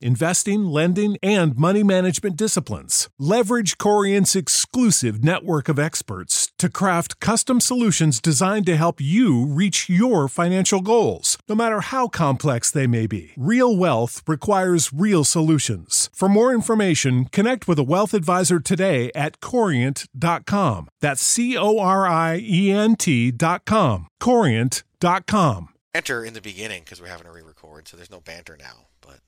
investing, lending, and money management disciplines. Leverage Corient's exclusive network of experts to craft custom solutions designed to help you reach your financial goals, no matter how complex they may be. Real wealth requires real solutions. For more information, connect with a wealth advisor today at corient.com. That's C O R I E N T.com. Corient.com. Enter in the beginning because we're having a re-record, so there's no banter now. But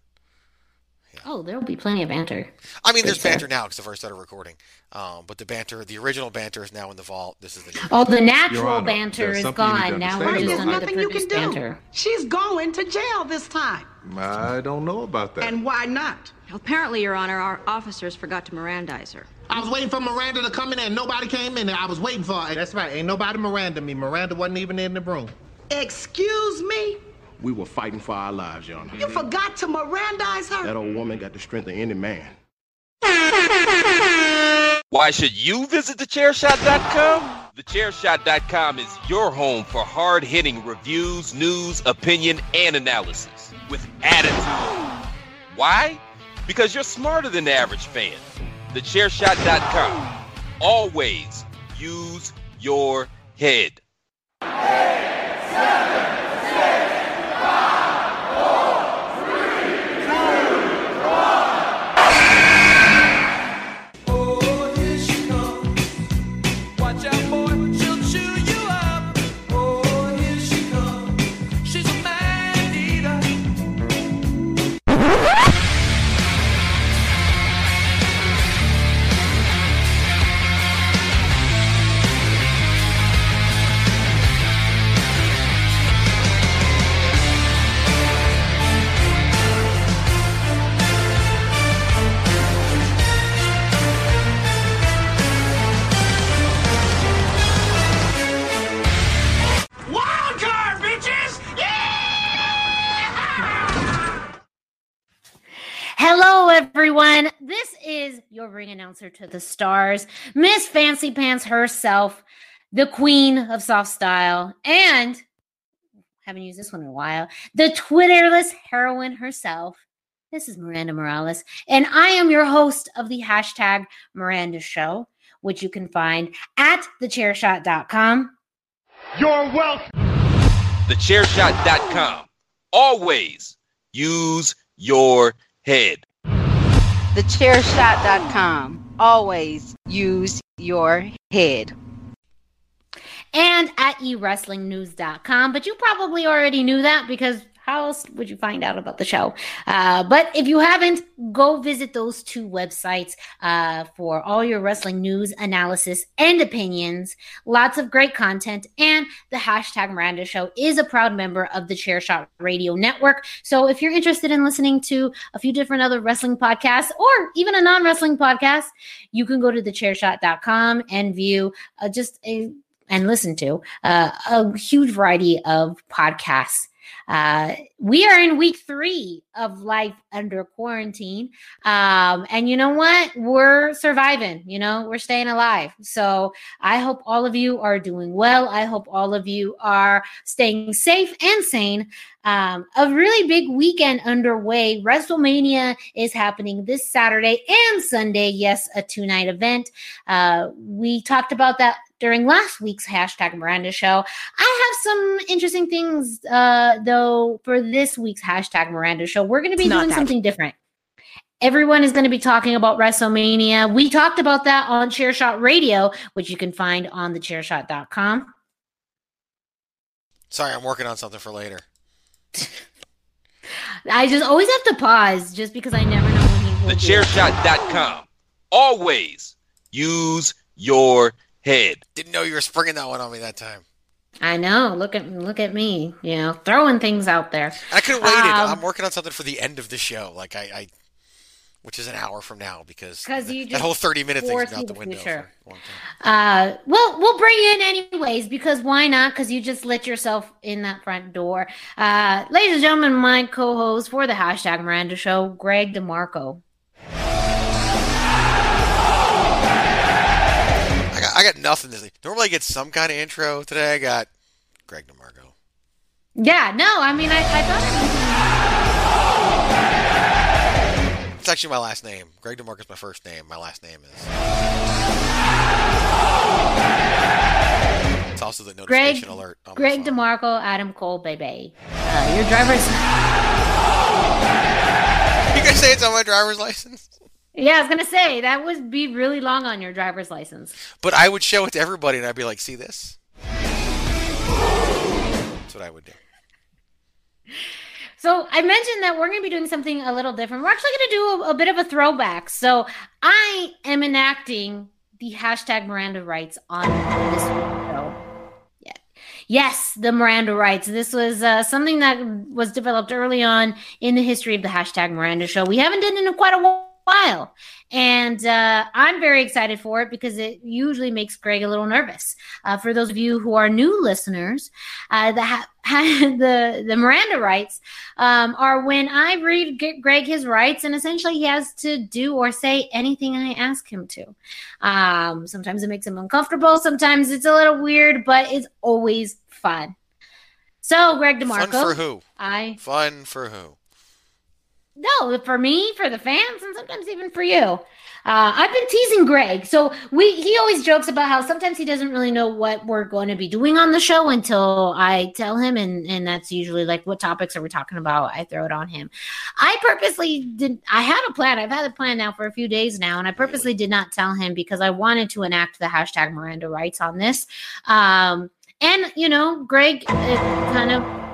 Oh, there'll be plenty of banter. I mean, there's Good, banter now because the first started recording. Um, but the banter, the original banter, is now in the vault. This is the new. Oh, the natural Honor, banter is something you need to gone. Now understand we're just about under that. the nothing you can do. banter. She's going to jail this time. I don't know about that. And why not? Apparently, Your Honor, our officers forgot to Mirandize her. I was waiting for Miranda to come in and nobody came in there. I was waiting for her. That's right. Ain't nobody Miranda me. Miranda wasn't even in the room. Excuse me? We were fighting for our lives, Your Honor. You forgot to Mirandize her? That old woman got the strength of any man. Why should you visit thechairshot.com? Thechairshot.com is your home for hard hitting reviews, news, opinion, and analysis with attitude. Why? Because you're smarter than the average fan. Thechairshot.com. Always use your head. Watch is your ring announcer to the stars, Miss Fancy Pants herself, the queen of soft style, and haven't used this one in a while, the Twitterless heroine herself. This is Miranda Morales, and I am your host of the hashtag Miranda Show, which you can find at thechairshot.com. You're welcome. Thechairshot.com. Always use your head. Thechairshot.com. Always use your head. and at ewrestlingnews.com. But you probably already knew that because how else would you find out about the show? Uh, but if you haven't, go visit those two websites uh, for all your wrestling news, analysis, and opinions. Lots of great content. And the hashtag Miranda Show is a proud member of the Chairshot Radio Network. So if you're interested in listening to a few different other wrestling podcasts or even a non wrestling podcast, you can go to thechairshot.com and view uh, just a and listen to uh, a huge variety of podcasts Uh, we are in week three of life under quarantine. Um, and you know what? We're surviving, you know, we're staying alive. So I hope all of you are doing well. I hope all of you are staying safe and sane. Um, a really big weekend underway. WrestleMania is happening this Saturday and Sunday. Yes, a two night event. Uh, we talked about that during last week's hashtag Miranda show. I have some interesting things, uh, though, for this week's hashtag Miranda show. We're going to be Not doing something different. Everyone is going to be talking about WrestleMania. We talked about that on Chairshot Radio, which you can find on thechairshot.com. Sorry, I'm working on something for later. I just always have to pause just because I never know when he will do it. Thechairshot.com. Always use your head. Didn't know you were springing that one on me that time. I know. Look at look at me, you know, throwing things out there. I could have waited. Um, I'm working on something for the end of the show, like I, I which is an hour from now, because 'Cause you that whole 30 minute thing's out the the window. for a long time. Uh, well, we'll bring you in anyways because why not? Because you just let yourself in that front door. Uh, ladies and gentlemen, my co-host for the hashtag Miranda Show, Greg DeMarco. I got, nothing this week. Normally I get some kind of intro. Today I got Greg DeMarco. Yeah, no, I mean, I, I thought It's actually my last name. Greg DeMarco is my first name. My last name is. It's also the it was Greg, notification alert. Greg. DeMarco, Adam Cole, baby. Uh, your driver's. You guys say it's on my driver's license? Yeah, I was gonna say that would be really long on your driver's license. But I would show it to everybody and I'd be like, see this? That's what I would do. So I mentioned that we're going to be doing something a little different. We're actually going to do a, a bit of a throwback. So I am enacting the hashtag Miranda rights on this show. Yeah. Yes, the Miranda rights. This was uh, something that was developed early on in the history of the hashtag Miranda show. We haven't done it in quite a while. And uh, I'm very excited for it because it usually makes Greg a little nervous. Uh, for those of you who are new listeners, uh, the, ha- the the Miranda rights um, are when I read G- Greg his rights, and essentially he has to do or say anything I ask him to. Um, sometimes it makes him uncomfortable. Sometimes it's a little weird, but it's always fun. So, Greg DeMarco, Fun for who? I Fun for who? No, for me, for the fans, and sometimes even for you. Uh, I've been teasing Greg, so we he always jokes about how sometimes he doesn't really know what we're going to be doing on the show until I tell him, and and that's usually like what topics are we talking about? I throw it on him. I purposely did. I had a plan. I've had a plan now for a few days now, and I purposely did not tell him because I wanted to enact the hashtag Miranda rights on this. Um, and you know, Greg kind of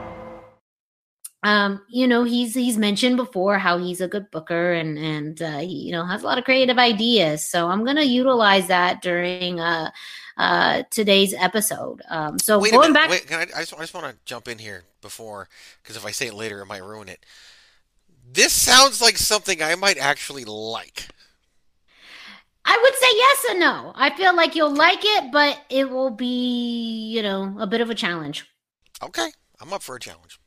um you know he's he's mentioned before how he's a good booker and and uh, he you know has a lot of creative ideas so i'm gonna utilize that during uh uh today's episode um so Wait going minute. back Wait, can I, I just, I just want to jump in here before, because if I say it later, it might ruin it. This sounds like something I might actually like. i would say yes and no i feel like you'll like it but it will be you know a bit of a challenge Okay, I'm up for a challenge.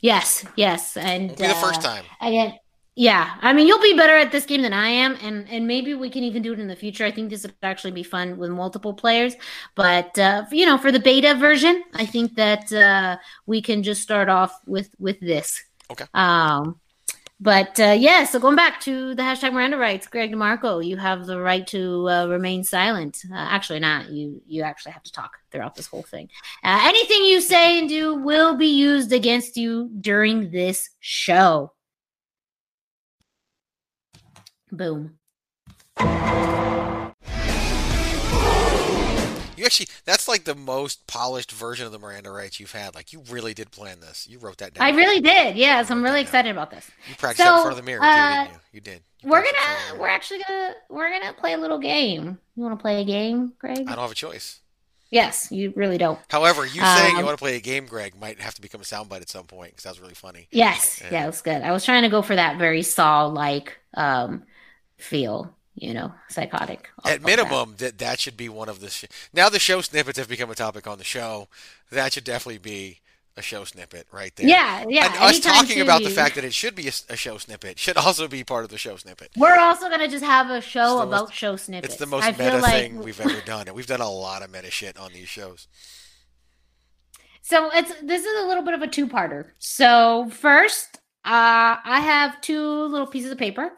Yes yes and Won't be the first uh, time. Again, yeah. I mean, you'll be better at this game than I am, and and maybe we can even do it in the future. I think this would actually be fun with multiple players. But uh, you know, for the beta version, I think that uh, we can just start off with with this. Okay. Um, but uh, yeah, so going back to the hashtag Miranda rights, Greg DeMarco, you have the right to uh, remain silent. Uh, actually, not you. You actually have to talk throughout this whole thing. Uh, anything you say and do will be used against you during this show. Boom. You actually, that's like the most polished version of the Miranda rights you've had. Like, you really did plan this. You wrote that down. I really did. Yes, I'm really excited about this. You practiced that in front of the mirror, uh, too, didn't you? You did. You We're practiced in front of gonna we're actually gonna we're gonna play a little game. You want to play a game, Greg? I don't have a choice. Yes, you really don't. However, you saying you Um, want to play a game, Greg, might have to become a soundbite at some point because that was really funny. Yes, Yeah. yeah, it was good. I was trying to go for that very Saw like um feel, you know, psychotic. At of that. minimum, that that should be one of the. Sh- now the show snippets have become a topic on the show. That should definitely be a a show snippet right there. Yeah, yeah, And us talking about the fact that it should be a show snippet should also be part of the show snippet. We're also gonna just have a show about most- show snippets. It's the most I meta like thing we've ever done, and we've done a lot of meta shit on these shows. So it's this is a little bit of a two-parter. So first, uh, I have two little pieces of paper,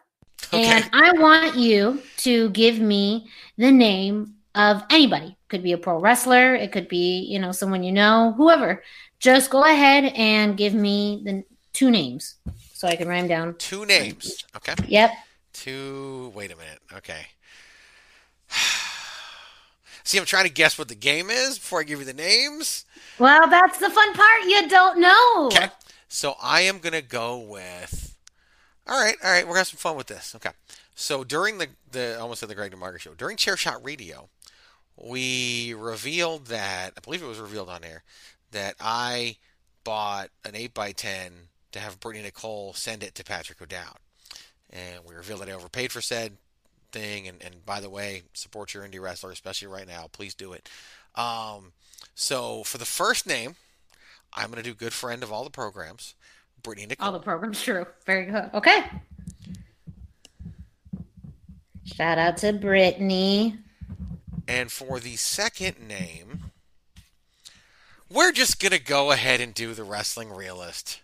and I want you to give me the name of anybody. Could be a pro wrestler. It could be you know someone you know, whoever. Just go ahead and give me the two names so I can write them down. Two names. Okay. Yep. Two. Wait a minute. Okay. See, I'm trying to guess what the game is before I give you the names. Well, that's the fun part. You don't know. Okay. So I am gonna go with. All right, all right. We're gonna have some fun with this. Okay. So during the the almost said the Greg DeMarco show during Chair Shot Radio, we revealed that I believe it was revealed on air that I bought an eight x ten to have Brittany Nicole send it to Patrick O'Dowd, and we revealed that I overpaid for said thing. And, and by the way, support your indie wrestler, especially right now. Please do it. Um, so for the first name, I'm going to do good friend of all the programs, Brittany Nicole. All the programs true. Very good. Okay. Shout out to Brittany. And for the second name, we're just going to go ahead and do the wrestling realist,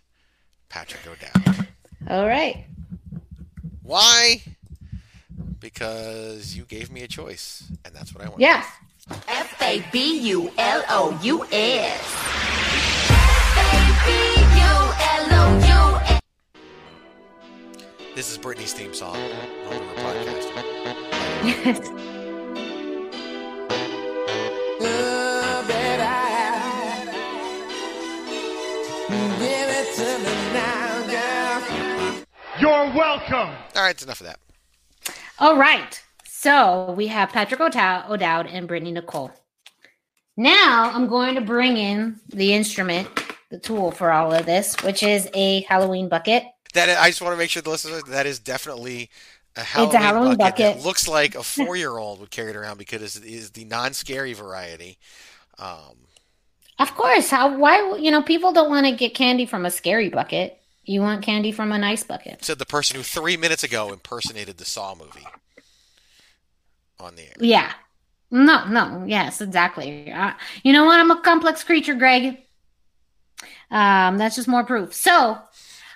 Patrick O'Dowd. All right. Why? Because you gave me a choice, and that's what I want. Yes. F A B U L O U S. This is Brittany's theme song. While we were podcasting. You're welcome. All right, it's enough of that. All right. So we have Patrick O'Dowd and Brittany Nicole. Now I'm going to bring in the instrument, the tool for all of this, which is a Halloween bucket. That I just want to make sure the listeners that is definitely a Halloween, Halloween bucket, that bucket. looks like a four-year-old would carry it around because it is the non-scary variety. Um, Of course. How? Why? You know, people don't want to get candy from a scary bucket. You want candy from a nice bucket. said the person who three minutes ago impersonated the Saw movie on the air. Yeah. No, no. Yes, exactly. Uh, you know what? I'm a complex creature, Greg. Um, that's just more proof. So,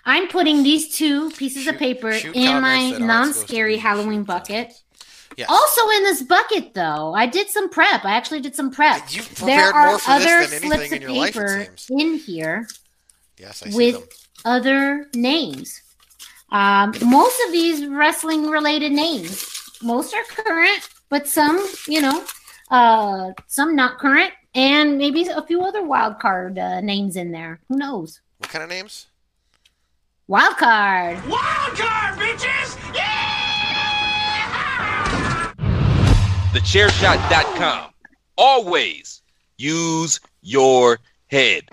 I'm putting these two pieces of paper in my non-scary Halloween bucket. Yes. Also in this bucket, though, I did some prep. I actually did some prep. There are other slips of your life, paper in here Yes, I see with them. other names. Um, most of these wrestling related names. Most are current, but some, you know, uh, some not current, and maybe a few other wild card uh, names in there. Who knows? What kind of names? Wild card. Wild card, bitches! Yeah! TheChairShot.com. Always use your head.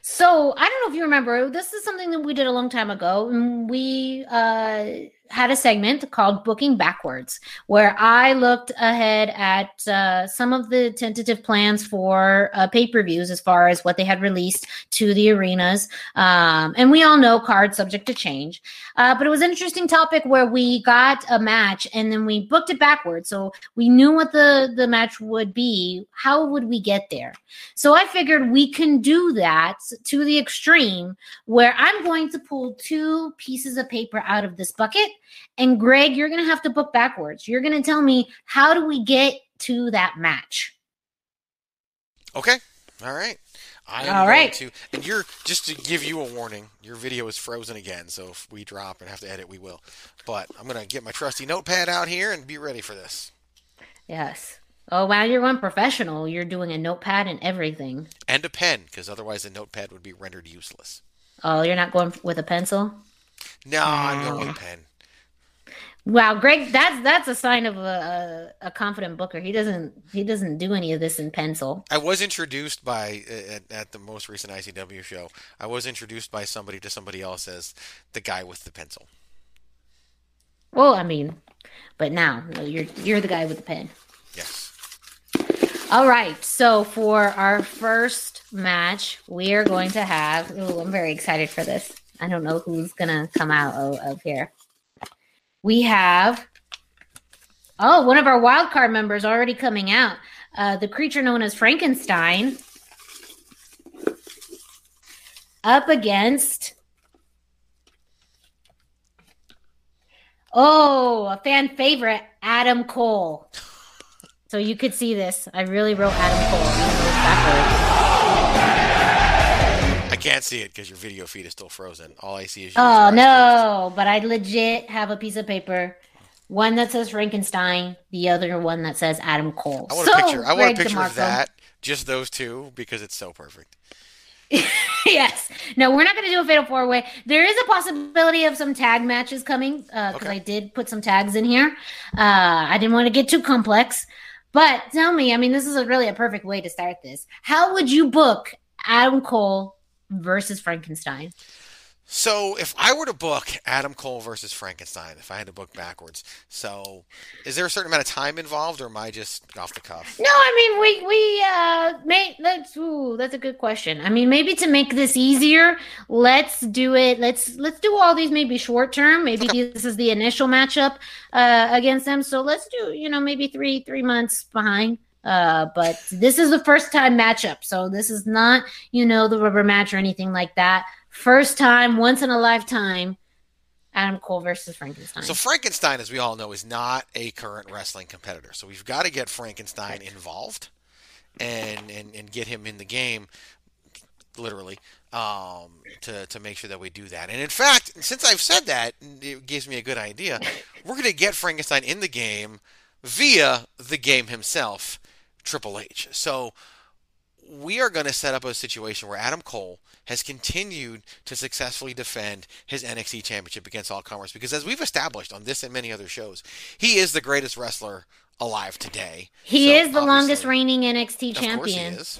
So I don't know if you remember. This is something that we did a long time ago. and We uh, had a segment called "Booking Backwards," where I looked ahead at uh, some of the tentative plans for uh, pay-per-views as far as what they had released to the arenas. Um, and we all know cards subject to change. Uh, but it was an interesting topic where we got a match and then we booked it backwards, so we knew what the the match would be. How would we get there? So I figured we can do that to the extreme where I'm going to pull two pieces of paper out of this bucket. And Greg, you're going to have to book backwards. You're going to tell me how do we get to that match? Okay. All right. I am All going to, and you're just to give you a warning. Your video is frozen again, so if we drop and have to edit, we will. But I'm gonna get my trusty notepad out here and be ready for this. Yes. Oh, wow, you're one professional. You're doing a notepad and everything. And a pen, because otherwise the notepad would be rendered useless. Oh, you're not going with a pencil? No, I'm going with a oh. pen. Wow, Greg, that's that's a sign of a, a, confident booker. He doesn't he doesn't do any of this in pencil. I was introduced by at, at the most recent ICW show. I was introduced by somebody to somebody else as the guy with the pencil. Well, I mean, but now you're you're the guy with the pen. Yes. All right. So for our first match, we are going to have. Ooh, I'm very excited for this. I don't know who's gonna come out of, of here. We have. Oh, one of our wild card members already coming out. Uh, the creature known as Frankenstein. Up against. Oh, a fan favorite, Adam Cole. So you could see this. I really wrote Adam Cole. backwards. Can't see it because your video feed is still frozen. All I see is. Oh no! But I legit have a piece of paper, one that says Frankenstein, the other one that says Adam Cole. I want so, a picture. I want a Greg picture of that. Just those two because it's so perfect. yes. No, we're not going to do a fatal four way. There is a possibility of some tag matches coming because Okay. I did put some tags in here. Uh, I didn't want to get too complex, but tell me, I mean, this is a really a perfect way to start this. How would you book Adam Cole versus Frankenstein? So if I were to book Adam Cole versus Frankenstein, if I had to book backwards, so is there a certain amount of time involved, or am I just off the cuff? No, I mean we we uh may let's ooh that's a good question. I mean maybe to make this easier, let's do it. Let's let's do all these maybe short term. Maybe this is the initial matchup uh against them. So let's do you know maybe three three months behind. Uh, but this is the first time matchup, so this is not you know the rubber match or anything like that. First time, once in a lifetime. Adam Cole versus Frankenstein. So Frankenstein, as we all know, is not a current wrestling competitor. So we've got to get Frankenstein involved and, and and get him in the game, literally, um, to to make sure that we do that. And in fact, since I've said that, it gives me a good idea. We're going to get Frankenstein in the game via the game himself, Triple H. So we are going to set up a situation where Adam Cole has continued to successfully defend his NXT championship against all comers because as we've established on this and many other shows, he is the greatest wrestler alive today. he So, is the longest reigning NXT he champion. is.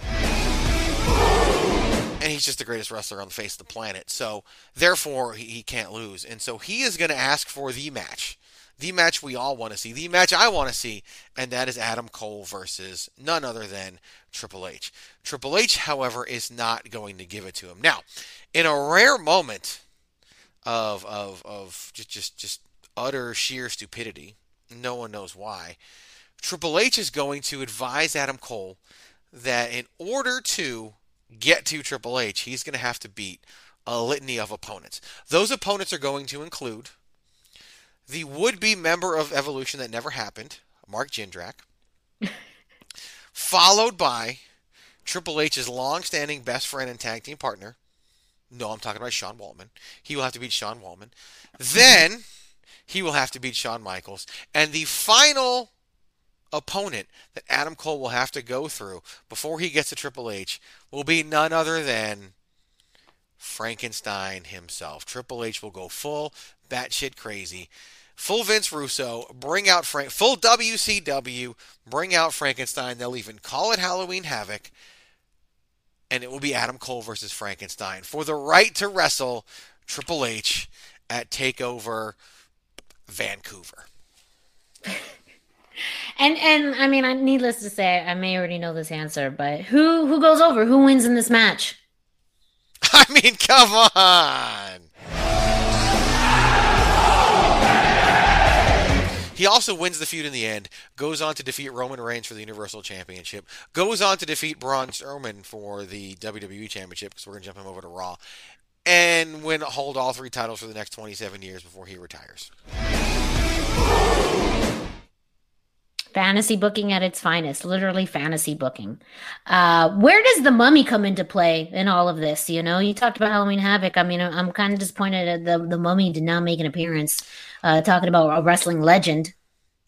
And he's just the greatest wrestler on the face of the planet. So, therefore, he, he can't lose. And so he is going to ask for the match. The match we all want to see. The match I want to see. And that is Adam Cole versus none other than Triple H. Triple H, however, is not going to give it to him. Now, in a rare moment of, of, of just, just, just utter sheer stupidity, no one knows why, Triple H is going to advise Adam Cole that in order to get to Triple H, he's going to have to beat a litany of opponents. Those opponents are going to include the would be member of Evolution that never happened, Mark Jindrak, followed by Triple H's long standing best friend and tag team partner. No, I'm talking about Sean Waltman. He will have to beat Sean Waltman. Then he will have to beat Shawn Michaels. And the final opponent that Adam Cole will have to go through before he gets to Triple H will be none other than Frankenstein himself. Triple H will go full batshit crazy. Full Vince Russo, bring out Frank, full WCW, bring out Frankenstein. They'll even call it Halloween Havoc, and it will be Adam Cole versus Frankenstein for the right to wrestle Triple H at Takeover Vancouver. And and I mean, I needless to say, I may already know this answer, but who who goes over? Who wins in this match? I mean, come on. He also wins the feud in the end, goes on to defeat Roman Reigns for the Universal Championship, goes on to defeat Braun Strowman for the WWE Championship because we're going to jump him over to Raw, and win hold all three titles for the next 27 years before he retires. Fantasy booking at its finest, literally fantasy booking. Uh, where does the mummy come into play in all of this? You know, you talked about Halloween Havoc. I mean, I'm kind of disappointed that the, the mummy did not make an appearance. Uh, talking about a wrestling legend.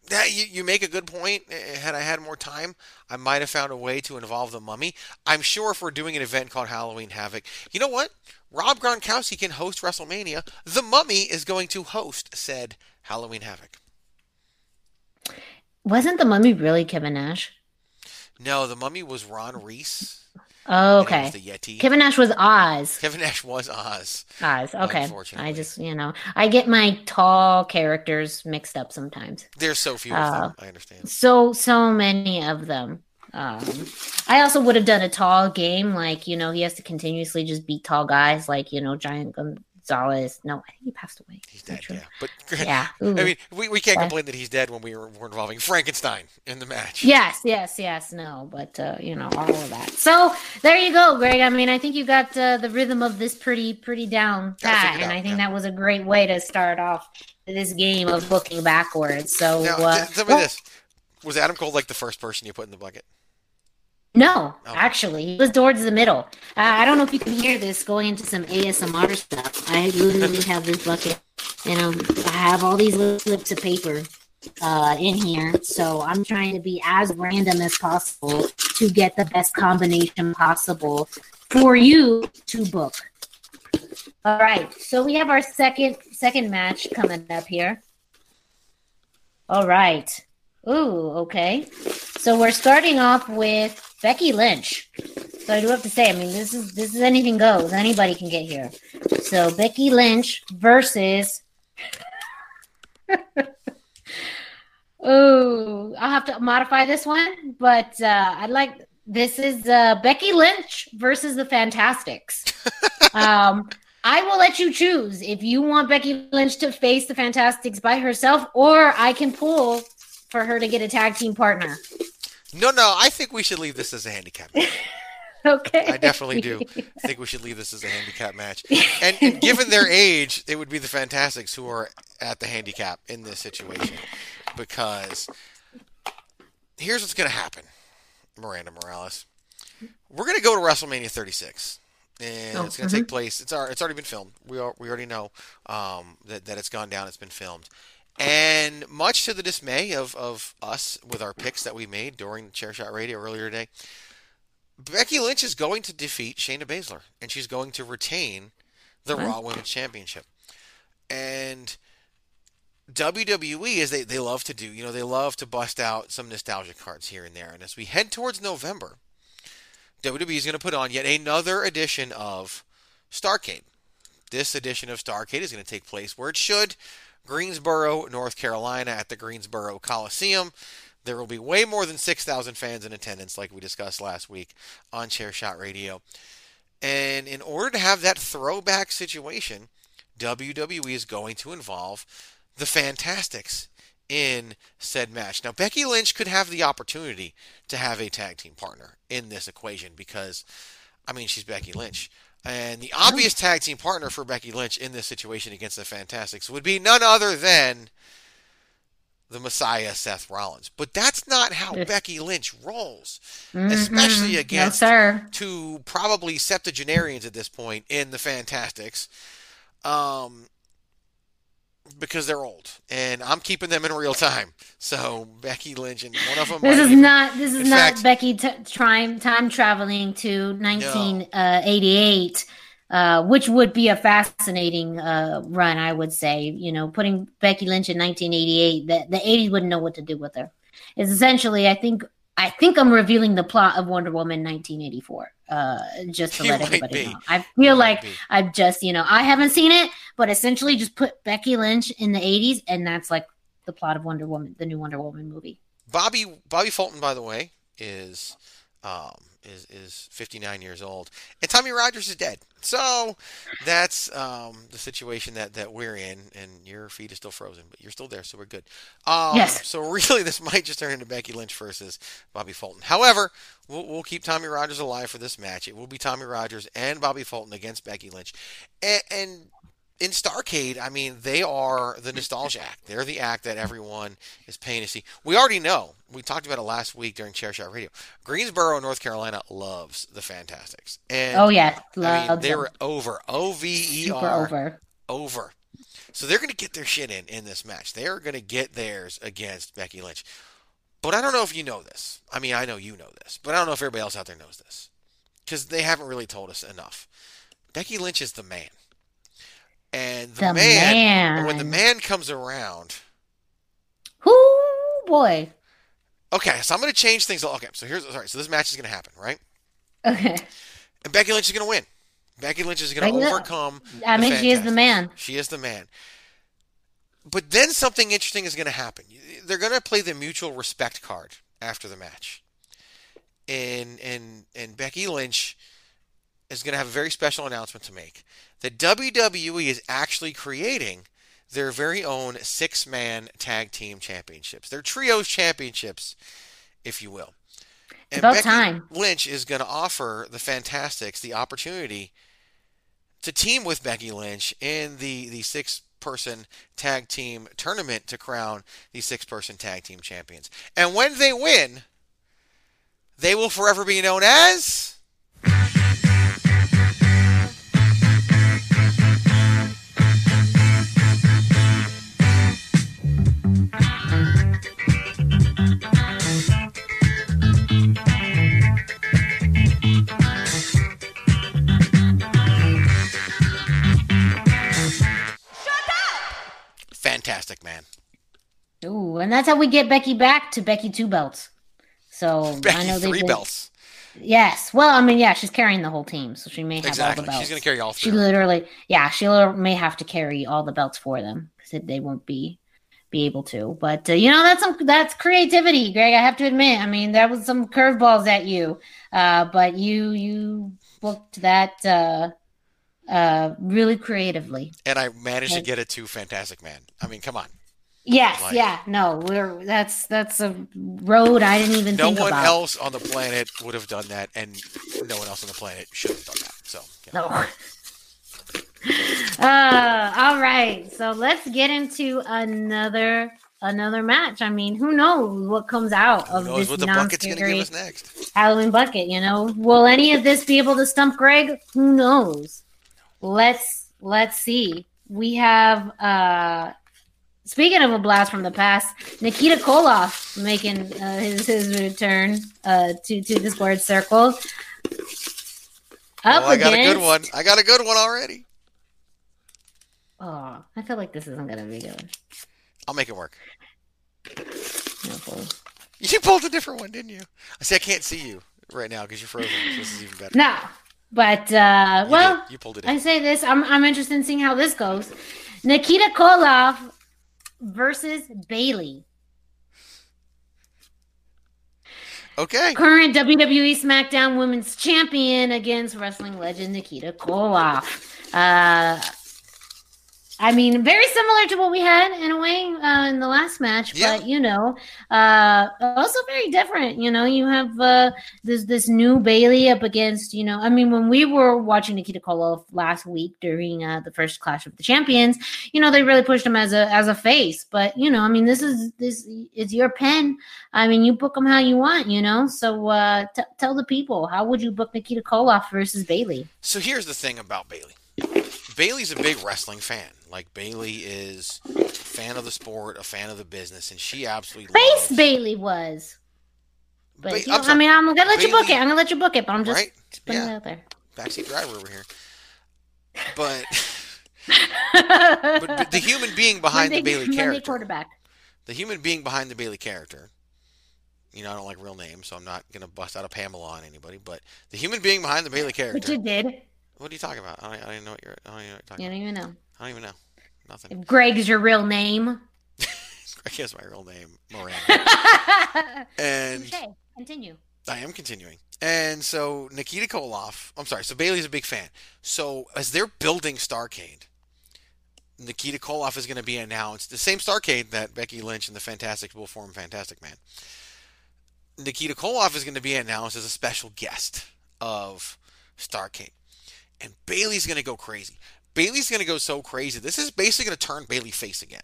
That you, you make a good point. Had I had more time, I might have found a way to involve the mummy. I'm sure if we're doing an event called Halloween Havoc, you know what? Rob Gronkowski can host WrestleMania. The mummy is going to host said Halloween Havoc. Wasn't the mummy really Kevin Nash? No, the mummy was Ron Reis. Oh, okay. the Yeti. Kevin Nash was Oz. Kevin Nash was Oz. Oz. Okay. I just, you know, I get my tall characters mixed up sometimes. There's so few of Uh, them. I understand. So, so many of them. Um, I also would have done a tall game, like you know, he has to continuously just beat tall guys, like you know, Giant Gonzalez. No, I think he passed away. He's dead, yeah. But Yeah. I mean, we, we can't complain that he's dead when we were, were involving Frankenstein in the match. Yes, yes, yes, no, but uh, you know all of that. So there you go, Greg. I mean, I think you got uh, the rhythm of this pretty, pretty down pat, and I think that was a great way to start off this game of booking backwards. So Now, uh, tell me well, this: Was Adam Cole like the first person you put in the bucket? No, actually, he was towards the middle. Uh, I don't know if you can hear this going into some ASMR stuff. I literally have this bucket, and um, I have all these little slips of paper uh, in here. So I'm trying to be as random as possible to get the best combination possible for you to book. All right, so we have our second second match coming up here. All right. Ooh, okay. So we're starting off with Becky Lynch. So I do have to say, I mean, this is this is anything goes. Anybody can get here. So Becky Lynch versus. oh, I'll have to modify this one, but uh, I'd like this is uh, Becky Lynch versus the Fantastics. um, I will let you choose if you want Becky Lynch to face the Fantastics by herself, or I can pull for her to get a tag team partner. No, no. I think we should leave this as a handicap. match. Okay. I definitely do. I think we should leave this as a handicap match. And, and given their age, it would be the Fantastics who are at the handicap in this situation. Because here's what's going to happen, Miranda Morales. We're going to go to WrestleMania 36. And Oh, it's going to take mhm. place. It's ar- it's already been filmed. We are, we already know um, that that it's gone down. It's been filmed, and much to the dismay of, of us with our picks that we made during Chair Shot Radio earlier today, Becky Lynch is going to defeat Shayna Baszler, and she's going to retain the Raw Women's Championship. And WWE, is they, they love to do, you know, they love to bust out some nostalgia cards here and there. And as we head towards November, WWE is going to put on yet another edition of Starcade. This edition of Starcade is going to take place where it should Greensboro, North Carolina, at the Greensboro Coliseum. There will be way more than 6,000 fans in attendance, like we discussed last week on Chairshot Radio. And in order to have that throwback situation, WWE is going to involve the Fantastics in said match. Now, Becky Lynch could have the opportunity to have a tag team partner in this equation because, I mean, she's Becky Lynch. And the obvious tag team partner for Becky Lynch in this situation against the Fantastics would be none other than the Messiah, Seth Rollins. But that's not how Yes. Becky Lynch rolls, Mhm. especially against sir. two probably septuagenarians at this point in the Fantastics. Um, because they're old, and I'm keeping them in real time. So Becky Lynch and one of them. This is even- not. This is not fact, Becky t- time time traveling to 1988, uh, which would be a fascinating uh, run, I would say. You know, putting Becky Lynch in 1988, the the 80s wouldn't know what to do with her. It's essentially, I think. I think I'm revealing the plot of Wonder Woman 1984. Uh, just to You let everybody know. I feel like I've just, you know, I haven't seen it, but essentially just put Becky Lynch in the 80s, and that's like the plot of Wonder Woman, the new Wonder Woman movie. Bobby Bobby Fulton, by the way, is um, is is 59 years old, and Tommy Rogers is dead. So that's um, the situation that, that we're in, and your feet is still frozen, but you're still there, so we're good. Um, Yes. So really, this might just turn into Becky Lynch versus Bobby Fulton. However, we'll, we'll keep Tommy Rogers alive for this match. It will be Tommy Rogers and Bobby Fulton against Becky Lynch, and, and in Starcade, I mean, they are the nostalgia act. They're the act that everyone is paying to see. We already know. We talked about it last week during Chair Shot Radio. Greensboro, North Carolina, loves the Fantastics. And Oh, yeah, I mean, they were over. O V E R. over. Over. So they're going to get their shit in in this match. They're going to get theirs against Becky Lynch. But I don't know if you know this. I mean, I know you know this, but I don't know if everybody else out there knows this because they haven't really told us enough. Becky Lynch is the man. And the, The man, when the man. man comes around, Whoo boy. okay, so I'm going to change things. Okay, so here's sorry. So this match is going to happen, right? Okay. And Becky Lynch is going to win. Becky Lynch is going to overcome. I mean, she is the man. She is the man. But then something interesting is going to happen. They're going to play the mutual respect card after the match. and and and Becky Lynch is going to have a very special announcement to make. The WWE is actually creating their very own six-man tag team championships. Their trios championships, if you will. And about Becky time. Lynch is going to offer the Fantastics the opportunity to team with Becky Lynch in the the six person tag team tournament to crown the six person tag team champions. And when they win, they will forever be known as Fantastic Man. Ooh, and that's how we get Becky back to Becky two belts. So Becky I know they've three been- belts. Yes. Well, I mean, yeah, she's carrying the whole team, so she may have all the belts. She's going to carry all She literally, yeah, she may have to carry all the belts for them because they won't be be able to. But uh, you know, that's some that's creativity, Greg. I have to admit. I mean, that was some curveballs at you, uh, but you you booked that uh, uh, really creatively. And I managed to get it to Fantastic Man. I mean, come on. Yes, Like- yeah, no, we're that's that's a road I didn't even No one about. else on the planet would have done that, and no one else on the planet should have done that. So, yeah. No. uh, all right. So let's get into another another match. I mean, who knows what comes out who of knows this what the bucket's going to give us next? Halloween bucket? You know, will any of this be able to stump Greg? Who knows? Let's let's see. We have uh speaking of a blast from the past, Nikita Koloff making uh, his his return uh to to the sports circle. Up Oh, I got a good one. I got a good one already. Oh, I feel like this isn't gonna be good. I'll make it work. No. You pulled a different one, didn't you? I see. I can't see you right now because you're frozen. So this is even better. No, but uh, You well, did. You pulled it I say this. I'm I'm interested in seeing how this goes. Nikita Koloff versus Bayley, Okay. current WWE SmackDown Women's Champion against wrestling legend Nikita Koloff. Uh, I mean, very similar to what we had in a way uh, in the last match, Yeah. but you know, uh, also very different. You know, you have uh, this this new Bayley up against. You know, I mean, when we were watching Nikita Koloff last week during uh, the first Clash of the Champions, you know, they really pushed him as a as a face. But you know, I mean, this is this is your pen. I mean, you book them how you want. You know, so uh, t- tell the people how would you book Nikita Koloff versus Bayley? So here's the thing about Bayley. Bayley's a big wrestling fan. Like Bayley is a fan of the sport, a fan of the business, and she absolutely Face loves. Bayley was. But Ba- you know, I mean, I'm gonna let you book it. I'm gonna let you book it, but I'm just Right? putting Yeah. it out there. Backseat driver over here. But, but, but the human being behind Monday, the Bayley Monday character, quarterback. the human being behind the Bayley character. You know, I don't like real names, so I'm not gonna bust out a Pamela on anybody. But the human being behind the Bayley But character. you did. What are you talking about? I don't, I don't even know what you're. I don't even know what you're talking You don't even know. I don't even know. Nothing. Greg's your real name. I guess my real name, Miranda. and Touche. Continue. I am continuing. And so Nikita Koloff, I'm sorry, so Bayley's a big fan. So as they're building Starcade, Nikita Koloff is going to be announced. The same Starcade that Becky Lynch and the Fantastic will form Fantastic Man. Nikita Koloff is going to be announced as a special guest of Starcade. And Bayley's going to go crazy. Bayley's going to go so crazy. This is basically going to turn Bayley face again.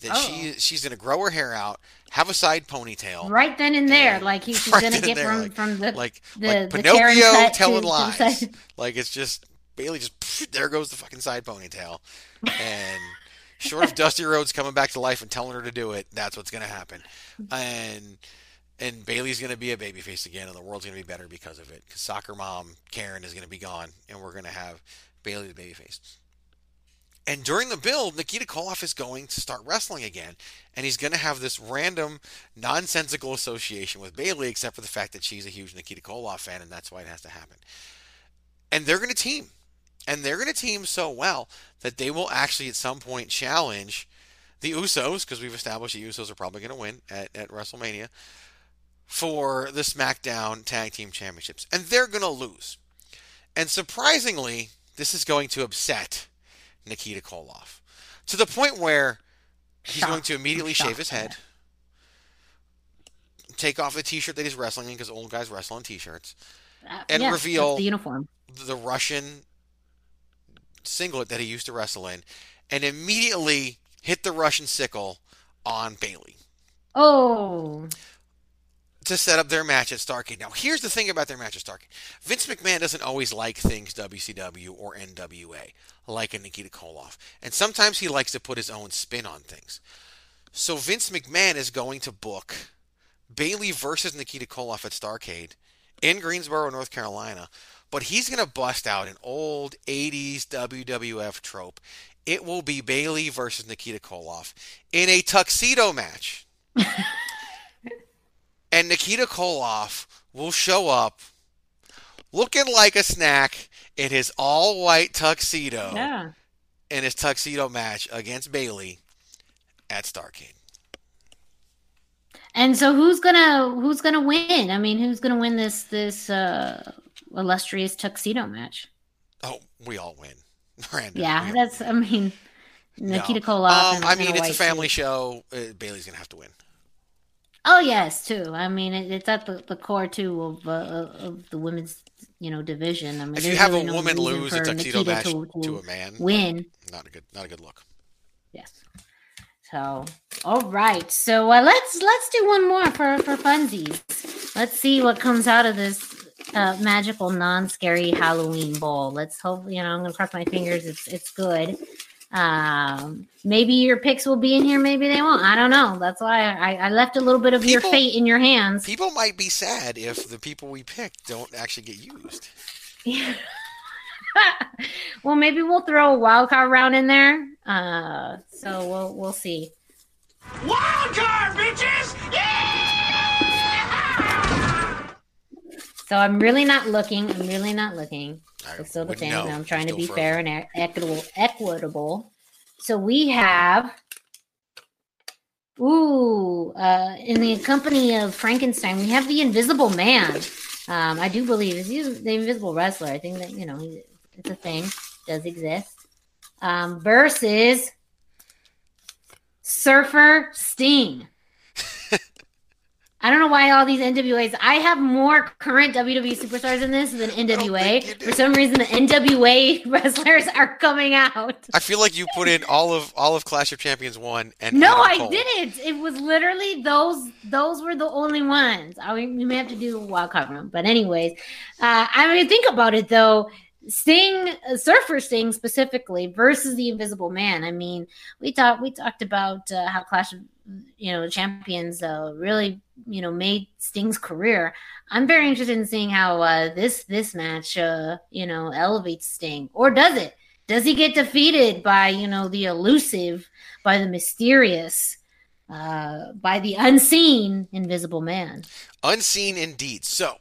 That she oh. she's going to grow her hair out, have a side ponytail. Right then and there, like he, she's Right gonna get there, from like- from the like the, like the Pinocchio telling to lies. Like it's just Bayley just there goes the fucking side ponytail, and short of Dusty Rhodes coming back to life and telling her to do it, that's what's gonna happen, and and Bayley's gonna be a babyface again, and the world's gonna be better because of it. Because soccer mom Karen is gonna be gone, and we're gonna have Bayley the babyface. And during the build, Nikita Koloff is going to start wrestling again, and he's going to have this random, nonsensical association with Bayley, except for the fact that she's a huge Nikita Koloff fan, and that's why it has to happen. And they're going to team, and they're going to team so well that they will actually at some point challenge the Usos, because we've established the Usos are probably going to win at, at WrestleMania. For the SmackDown Tag Team Championships, and they're going to lose. And surprisingly, this is going to upset Nikita Koloff to the point where he's Shocked. going to immediately I'm shave his head, take off the t-shirt that he's wrestling in because old guys wrestle in T-shirts, Uh, and yeah, reveal the uniform. the Russian singlet that he used to wrestle in, and immediately hit the Russian sickle on Bayley Oh, to set up their match at Starcade. Now, here's the thing about their match at Starcade: Vince McMahon doesn't always like things WCW or NWA, like a Nikita Koloff, and sometimes he likes to put his own spin on things. So Vince McMahon is going to book Bayley versus Nikita Koloff at Starcade in Greensboro, North Carolina, but he's going to bust out an old 80s WWF trope. It will be Bayley versus Nikita Koloff in a tuxedo match. and Nikita Koloff will show up looking like a snack in his all white tuxedo yeah. in his tuxedo match against Bayley at Starcade. And so who's gonna who's gonna win? I mean, who's gonna win this this uh, illustrious tuxedo match? Oh, we all win. Yeah, that's. I mean, Nikita No. Koloff. Um, I mean, it's a family suit. show. Uh, Bayley's gonna have to win. Oh yes, too. I mean, it, it's at the, the core too of uh, of the women's you know division. I mean, If you have a no woman lose a tuxedo Nikita match to, to a man, win. Not a good, not a good look. Yes. So, all right. So uh, let's let's do one more for for funsies. Let's see what comes out of this uh, magical, non-scary Halloween bowl. Let's hope you know. I'm gonna cross my fingers. It's it's good. Um, maybe your picks will be in here. Maybe they won't. I don't know. That's why I, I left a little bit of your fate in your hands. People might be sad if the people we pick don't actually get used. well, maybe we'll throw a wild card round in there. Uh, so we'll we'll see. Wild card, bitches! Yeah! So I'm really not looking. I'm really not looking. It's still the wouldn't know. I'm trying to be further. fair and equitable. Equitable. So we have, ooh, uh, in the company of Frankenstein, we have the Invisible Man. Um, I do believe is he the Invisible Wrestler. I think that you know he- it's a thing, does exist. Um, versus Surfer Sting. I don't know why all these NWAs. I have more current WWE superstars in this than NWA. For some reason, the NWA wrestlers are coming out. I feel like you put in all of all of Clash of Champions one and No, I didn't. It was literally those. Those were the only ones. I mean, we may have to do a wild card room, but anyways, uh, I mean, think about it though. Sting, uh, Surfer Sting specifically versus the Invisible Man. I mean, we talked we talked about uh, how Clash of you know Champions uh, really you know made Sting's career. I'm very interested in seeing how uh, this this match uh, you know elevates Sting, or does it? Does he get defeated by you know the elusive, by the mysterious, uh, by the unseen Invisible Man? Unseen indeed. So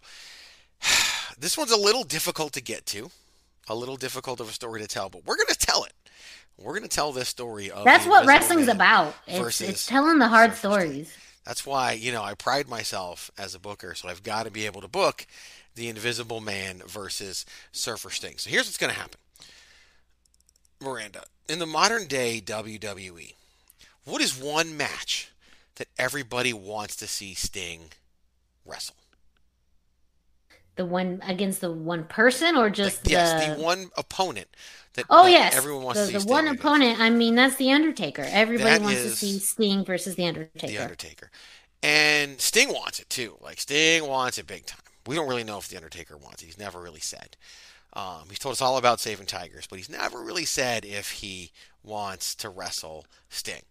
this one's a little difficult to get to, a little difficult of a story to tell, but we're gonna tell it. We're gonna tell this story of That's what wrestling's about. It's, versus it's telling the hard stories. That's why, you know, I pride myself as a booker, so I've got to be able to book the Invisible Man versus Surfer Sting. So here's what's going to happen. Miranda, in the modern day WWE, what is one match that everybody wants to see Sting wrestle? The one against the one person, or just yes, the, the one opponent that, Oh that yes, everyone wants the, to see the Sting one against. opponent. I mean, that's the Undertaker. Everybody That wants to see Sting versus the Undertaker. The Undertaker. And Sting wants it too. Like Sting wants it big time. We don't really know if the Undertaker wants it. He's never really said. Um, he's told us all about saving tigers, but he's never really said if he wants to wrestle Sting.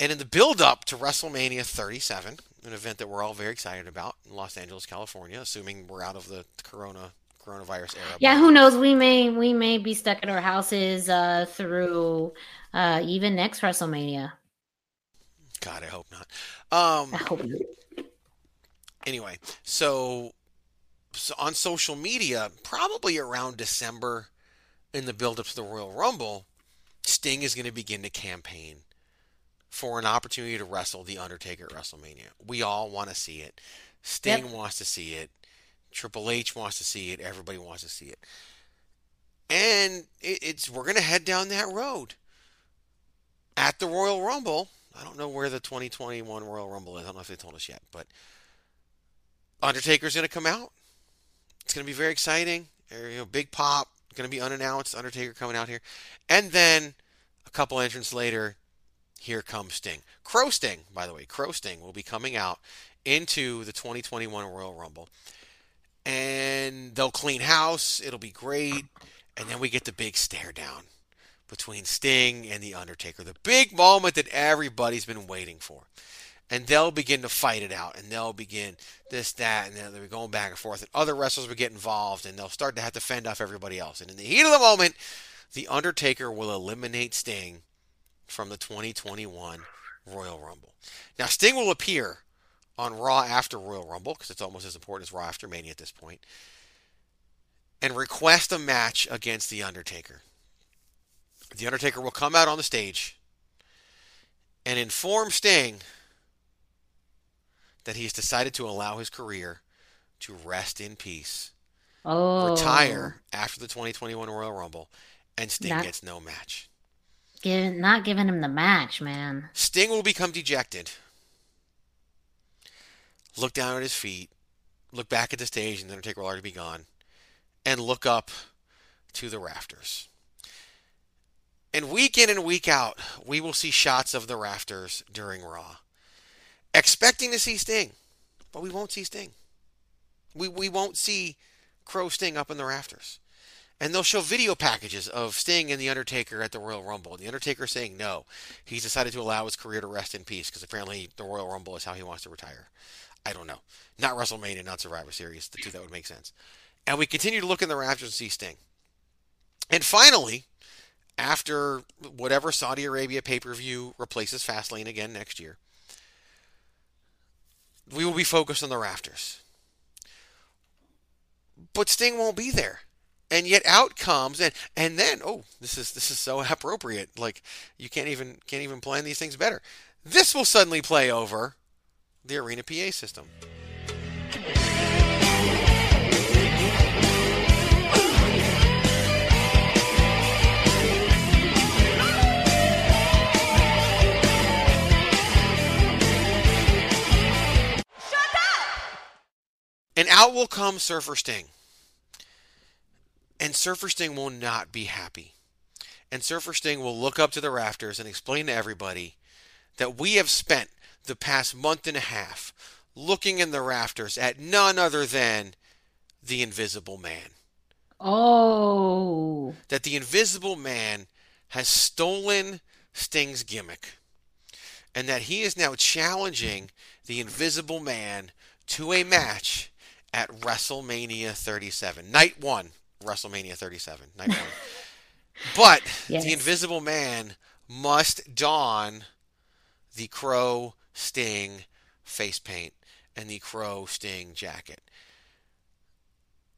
And in the build-up to WrestleMania 37, an event that we're all very excited about in Los Angeles, California, assuming we're out of the Corona coronavirus era. Yeah, who knows? We may we may be stuck at our houses uh, through uh, even next WrestleMania. God, I hope not. Um, I hope not. anyway, so, so on social media, probably around December, in the build-up to the Royal Rumble, Sting is going to begin to campaign for an opportunity to wrestle the Undertaker at WrestleMania. We all want to see it. Sting Yep. wants to see it. Triple H wants to see it. Everybody wants to see it. And it, it's we're gonna head down that road. At the Royal Rumble, I don't know where the 2021 Royal Rumble is. I don't know if they told us yet, but Undertaker's gonna come out. It's gonna be very exciting. You know, big pop. Gonna be unannounced. Undertaker coming out here, and then a couple entrants later, here comes Sting. Crow Sting, by the way, Crow Sting will be coming out into the 2021 Royal Rumble. And they'll clean house. It'll be great. And then we get the big stare down between Sting and The Undertaker. The big moment that everybody's been waiting for. And they'll begin to fight it out. And they'll begin this, that, and then they'll be going back and forth. And other wrestlers will get involved. And they'll start to have to fend off everybody else. And in the heat of the moment, The Undertaker will eliminate Sting from the 2021 Royal Rumble. Now, Sting will appear on Raw after Royal Rumble because it's almost as important as Raw after Mania at this point, and request a match against The Undertaker. The Undertaker will come out on the stage and inform Sting that he has decided to allow his career to rest in peace, Oh. retire after the 2021 Royal Rumble, and Sting gets no match. Not giving him the match, man. Sting will become dejected. Look down at his feet, look back at the stage, and the Undertaker will already be gone, and look up to the rafters. And week in and week out, we will see shots of the rafters during Raw, expecting to see Sting, but we won't see Sting. We, we won't see Crow Sting up in the rafters. And they'll show video packages of Sting and The Undertaker at the Royal Rumble. And The Undertaker saying no. He's decided to allow his career to rest in peace because apparently the Royal Rumble is how he wants to retire. I don't know. Not WrestleMania, not Survivor Series. The two that would make sense. And we continue to look in the rafters and see Sting. And finally, after whatever Saudi Arabia pay per view replaces Fastlane again next year, we will be focused on the rafters. But Sting won't be there. And yet out comes and and then oh this is this is so appropriate like you can't even can't even plan these things better. This will suddenly play over the arena PA system. Shut up! And out will come Surfer Sting. And Surfer Sting will not be happy. And Surfer Sting will look up to the rafters and explain to everybody that we have spent the past month and a half looking in the rafters at none other than the Invisible Man. Oh. That the Invisible Man has stolen Sting's gimmick. And that he is now challenging the Invisible Man to a match at WrestleMania 37. Night one, WrestleMania 37. Night one. But Yes. the Invisible Man must don the Crow Sting face paint and the Crow Sting jacket.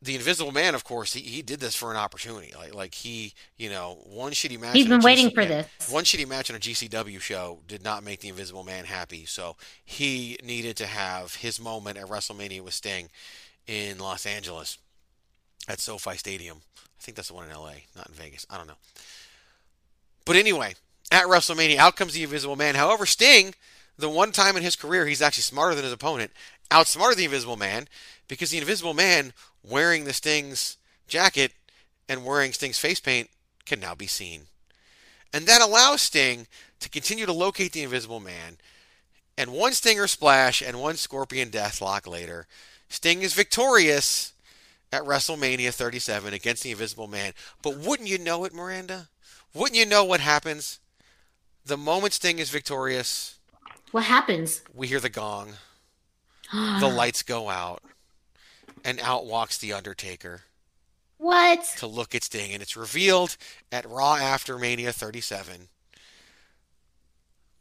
The Invisible Man, of course, he, he did this for an opportunity. Like like he, you know, one shitty match. He's been waiting GC for this. One shitty match on a GCW show did not make the Invisible Man happy, so he needed to have his moment at WrestleMania with Sting in Los Angeles at SoFi Stadium. I think that's the one in LA, not in Vegas. I don't know. But anyway, at WrestleMania, out comes the Invisible Man. However, Sting, the one time in his career he's actually smarter than his opponent, outsmarted the Invisible Man because the Invisible Man, wearing the Sting's jacket and wearing Sting's face paint, can now be seen. And that allows Sting to continue to locate the Invisible Man. And one Stinger splash and one Scorpion Deathlock later, Sting is victorious at WrestleMania 37 against the Invisible Man. But wouldn't you know it, Miranda? Wouldn't you know what happens? The moment Sting is victorious, What happens? we hear the gong, the lights go out, and out walks The Undertaker What? to look at Sting. And it's revealed at Raw after Mania 37.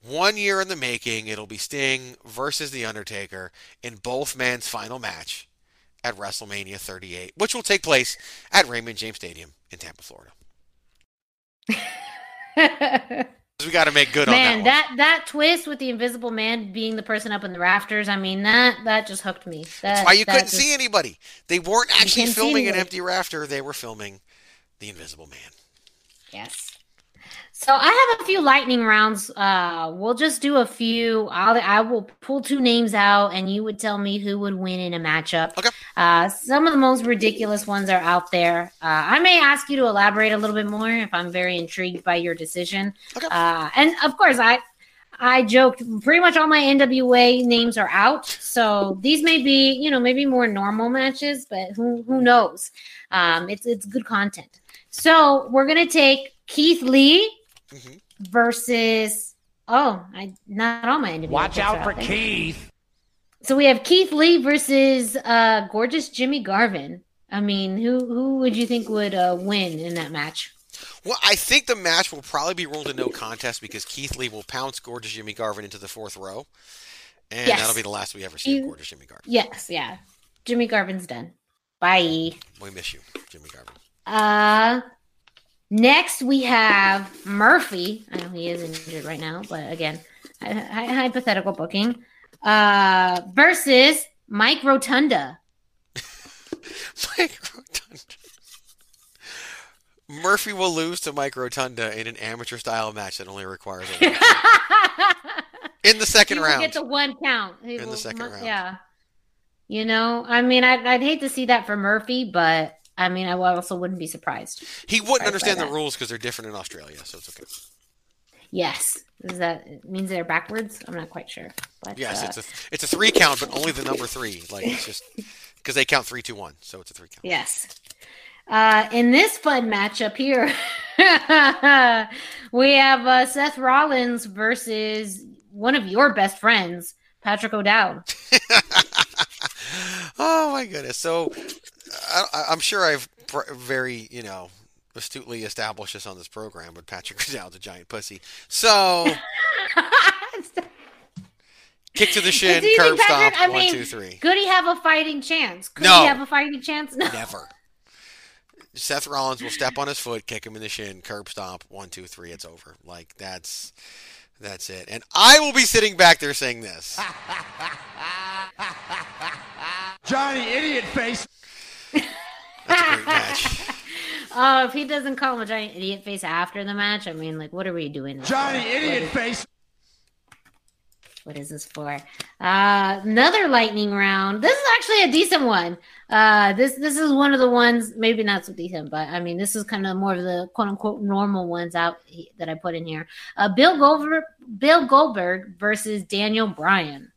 One year in the making, it'll be Sting versus The Undertaker in both men's final match at WrestleMania 38, which will take place at Raymond James Stadium in Tampa, Florida. We got to make good on that. Man, that. that, that twist with the Invisible Man being the person up in the rafters, I mean that that just hooked me. That, That's why you that couldn't just- see anybody. They weren't actually filming an empty rafter. They were filming the Invisible Man. Yes. So I have a few lightning rounds. Uh, we'll just do a few. I'll I will pull two names out, and you would tell me who would win in a matchup. Okay. Uh, some of the most ridiculous ones are out there. Uh, I may ask you to elaborate a little bit more if I'm very intrigued by your decision. Okay. Uh, and of course, I I joked pretty much all my NWA names are out. So these may be, you know, maybe more normal matches, but who who knows? Um, it's it's good content. So we're gonna take Keith Lee Mm-hmm. versus oh, I not all my NWA. Watch picks out for there. Keith. So we have Keith Lee versus uh gorgeous Jimmy Garvin. I mean, who who would you think would uh, win in that match? Well, I think the match will probably be ruled a no contest because Keith Lee will pounce gorgeous Jimmy Garvin into the fourth row, and Yes. that'll be the last we ever see of You- gorgeous Jimmy Garvin. Yes, yeah. Jimmy Garvin's done. Bye. We miss you, Jimmy Garvin. Uh next we have Murphy. I know he is injured right now, but again, hy- hy- hypothetical booking. Uh versus Mike Rotunda. Mike Rotunda. Murphy will lose to Mike Rotunda in an amateur style match that only requires a in the second he round. get the one count. He In the second round. Yeah. You know, I mean, I'd, I'd hate to see that for Murphy, but I mean, I also wouldn't be surprised. He wouldn't understand the rules because they're different in Australia, so it's okay. Yes. Does that means they're backwards? I'm not quite sure. But, Yes, uh, it's a it's a three count, but only the number three. Like it's just because they count three, two, one, so it's a three count. Yes. Uh, in this fun matchup here, we have uh, Seth Rollins versus one of your best friends, Patrick O'Dowd. Oh my goodness! So I, I- I'm sure I've very you know astutely established this on this program, but Patrick O'Dowd's a giant pussy. So kick to the shin, curb think Patrick- stomp, I one, mean, two, three. Could he have a fighting chance? Could No. he have a fighting chance? No. Never. Seth Rollins will step on his foot, kick him in the shin, curb stomp, one, two, three. It's over. Like that's that's it. And I will be sitting back there saying this. Johnny Idiot Face. That's a great match. Oh, if he doesn't call him a giant idiot face after the match, I mean, like, what are we doing? this Johnny for? Idiot What is- Face. What is this for? Uh, another lightning round. This is actually a decent one. Uh, this this is one of the ones, maybe not so decent, but I mean, this is kind of more of the quote unquote normal ones out he- that I put in here. Uh, Bill Goldberg, Bill Goldberg versus Daniel Bryan.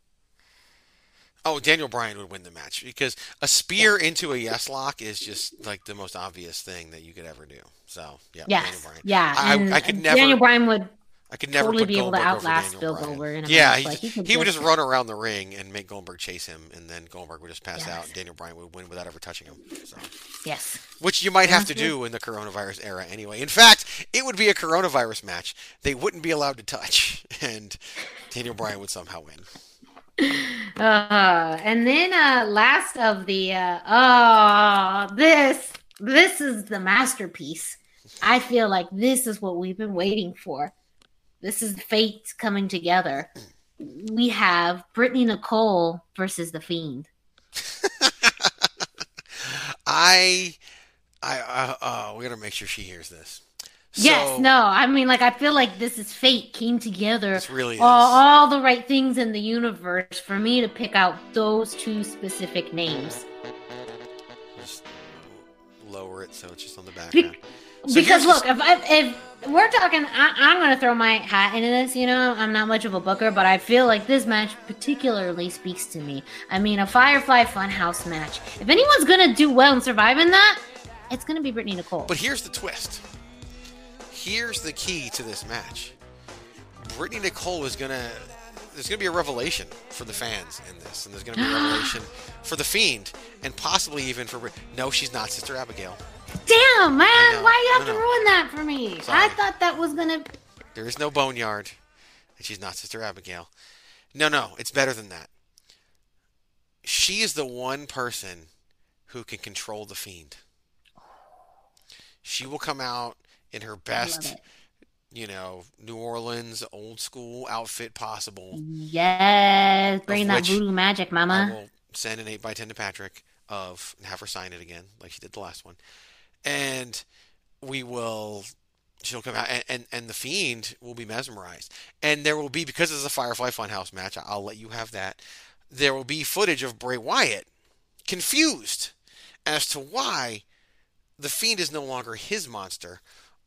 Oh, Daniel Bryan would win the match because a spear into a yes lock is just like the most obvious thing that you could ever do. So yeah, Daniel Yes, Bryan. yeah. I, and I could never. Daniel Bryan would I could never totally put be able to outlast Bill Bryan. Goldberg in a yeah, he, Like, he he, would just- run around the ring and make Goldberg chase him, and then Goldberg would just pass Yes. out, and Daniel Bryan would win without ever touching him. So. Yes. Which you might have to do in the coronavirus era anyway. In fact, it would be a coronavirus match. They wouldn't be allowed to touch, and Daniel Bryan would somehow win. Uh, and then uh last of the uh oh this this is the masterpiece. I feel like this is what we've been waiting for. This is fate coming together. We have Brittany Nicole versus the Fiend. I, I, uh, uh, we gotta make sure she hears this. Yes, no, I mean like I feel like this is fate came together. This really all, all the right things in the universe for me to pick out those two specific names. Just lower it so it's just on the Be- background. So because look, if I, if we're talking, I, I'm going to throw my hat into this. You know, I'm not much of a booker, but I feel like this match particularly speaks to me. I mean, a Firefly Funhouse match. If anyone's going to do well and survive in that, it's going to be Brittany Nicole. But here's the twist. Here's the key to this match. Brittany Nicole is gonna. There's gonna be a revelation for the fans in this, and there's gonna be a revelation for the Fiend, and possibly even for. No, she's not Sister Abigail. Damn, man, why you have I to know. ruin that for me? Sorry. I thought that was going to. There is no Boneyard, and she's not Sister Abigail. No, no, it's better than that. She is the one person who can control the Fiend. She will come out in her best you know, New Orleans old school outfit possible. Yes, bring that voodoo magic, I mama. will send an 8 by 10 to Patrick of and have her sign it again, like she did the last one. And we will she'll come out and, and, and the fiend will be mesmerized. And there will be because it's a Firefly Funhouse match, I'll let you have that. There will be footage of Bray Wyatt confused as to why the fiend is no longer his monster.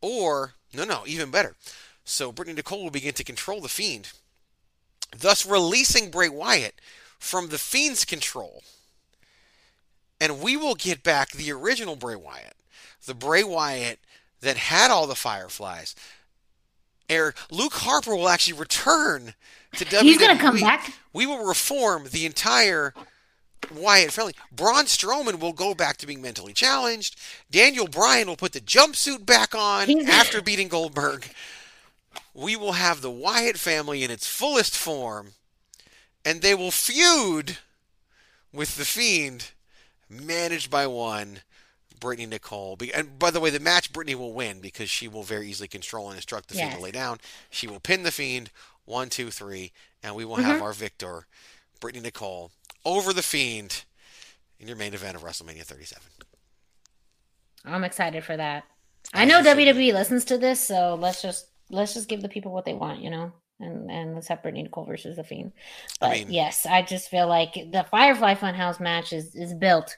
Or no no, even better. So Brittany Nicole will begin to control the fiend, thus releasing Bray Wyatt from the fiend's control and we will get back the original Bray Wyatt, the Bray Wyatt that had all the Fireflies. Eric Luke Harper will actually return to WWE. He's gonna come back? We will reform the entire Wyatt family. Braun Strowman will go back to being mentally challenged. Daniel Bryan will put the jumpsuit back on after beating Goldberg. We will have the Wyatt family in its fullest form, and they will feud with the Fiend managed by one, Brittany Nicole. And by the way, the match Brittany will win because she will very easily control and instruct the Fiend to lay down. She will pin the Fiend, one, two, three, and we will Mhm. have our victor, Brittany Nicole, over the Fiend in your main event of WrestleMania 37. I'm excited for that. I know WWE listens to this, so let's just let's just give the people what they want, you know, and and let's have Brittany Nicole versus the Fiend. But mean- yes, I just feel like the Firefly Funhouse match is is built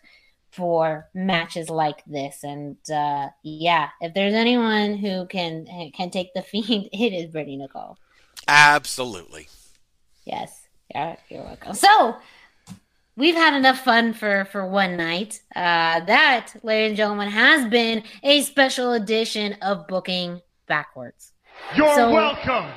for matches like this, and uh yeah, if there's anyone who can can take the Fiend, it is Brittany Nicole. Absolutely. Yes, yeah, you're welcome. So we've had enough fun for for one night. Uh, that, ladies and gentlemen, has been a special edition of Booking Backwards. You're So- welcome.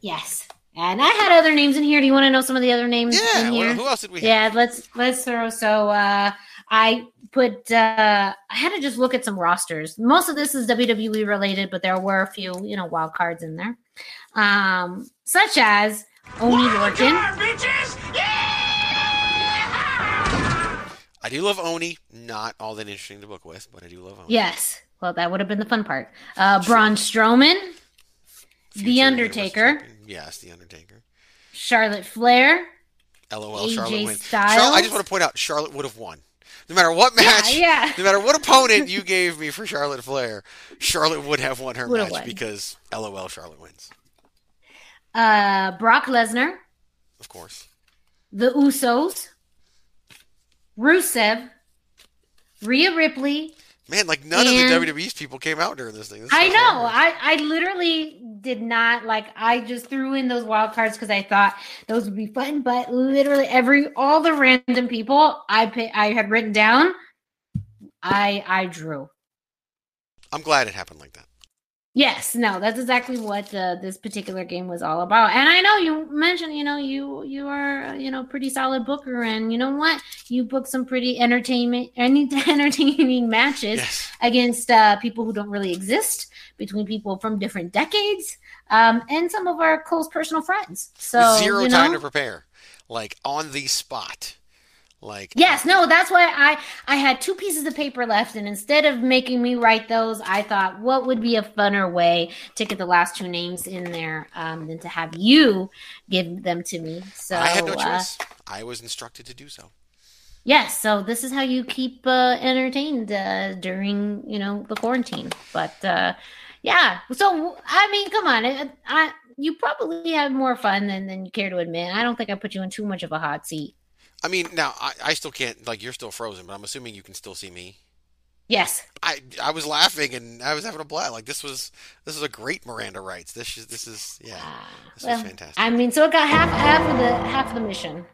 Yes. And I had other names in here. Do you want to know some of the other names Yeah, in well, here? who else did we have? Yeah, let's let's throw. So uh, I put. Uh, I had to just look at some rosters. Most of this is WWE related, but there were a few, you know, wild cards in there, um, such as Oni Lorcan. I do love Oni. Not all that interesting to book with, but I do love Oni. Yes. Well, that would have been the fun part. Uh, Braun Strowman, The Undertaker, Yes, The Undertaker. Charlotte Flair. LOL, AJ Charlotte wins. Charlotte, I just want to point out, Charlotte would have won. No matter what match, yeah. no matter what opponent you gave me for Charlotte Flair, Charlotte would have won her Would match won. because LOL, Charlotte wins. Uh, Brock Lesnar, Of course. The Usos, Rusev, Rhea Ripley. Man, like none And- of the WWE's people came out during this thing. This I know. I, I literally did not like. I just threw in those wild cards because I thought those would be fun. But literally every all the random people I pay, I had written down, I I drew. I'm glad it happened like that. Yes, no, that's exactly what uh, this particular game was all about. And I know you mentioned, you know, you you are, you know, pretty solid booker, and you know what, you booked some pretty entertainment, any entertaining matches Yes. against uh, people who don't really exist, between people from different decades, um, and some of our close personal friends. So With zero you time know, to prepare. Like on the spot. Like Yes, no, that's why I I had two pieces of paper left, and instead of making me write those, I thought what would be a funner way to get the last two names in there um, than to have you give them to me. So I had no uh, choice. I was instructed to do so. yes, so this is how you keep uh, entertained uh, during you know the quarantine. But uh, yeah, so I mean, come on, I, I you probably had more fun than than you care to admit. I don't think I put you in too much of a hot seat. I mean, now I, I still can't like you're still frozen, but I'm assuming you can still see me. Yes. I I was laughing and I was having a blast. Like this was this was a great Miranda rights. This is this is yeah. This Well, was fantastic. I mean, so it got half half of the half of the mission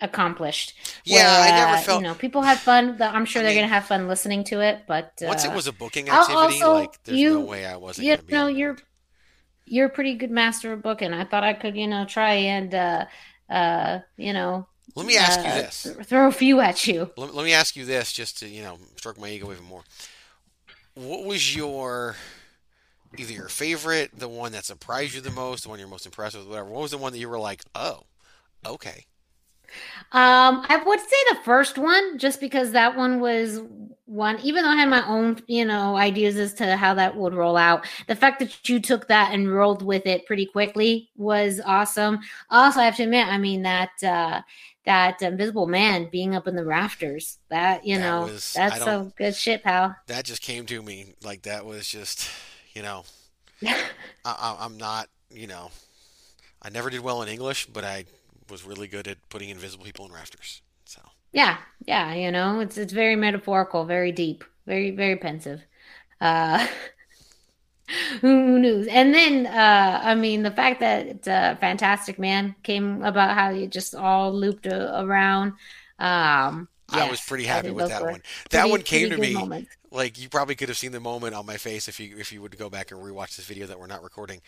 accomplished. Yeah, I never uh, felt- You know, people have fun. I'm sure they're gonna have fun listening to it. But Once it uh, was a booking activity, also- like there's you- no way I wasn't you know, you're you're a pretty good master of booking. I thought I could, you know, try and uh, uh, you know. Let me ask you uh, this. throw a few at you. Let, let me ask you this, just to you know, stroke my ego even more. What was your either your favorite, the one that surprised you the most, the one you're most impressed with, whatever? What was the one that you were like, oh, okay? Um, I would say the first one, just because that one was one, even though I had my own, you know, ideas as to how that would roll out. The fact that you took that and rolled with it pretty quickly was awesome. Also, I have to admit, I mean that uh that invisible man being up in the rafters, that you That know, was- that's some good shit, pal. That just came to me like that was just, you know, I, I, I'm not, you know, I never did well in English, but I was really good at putting invisible people in rafters. So Yeah, yeah, you know, it's it's very metaphorical, very deep, very very pensive. Uh who knows? And then uh I mean the fact that uh, Fantastic Man came about how you just all looped uh, around um I was pretty happy with that one. That pretty- one came to me moments. like you probably could have seen the moment on my face if you if you would go back and rewatch this video that we're not recording.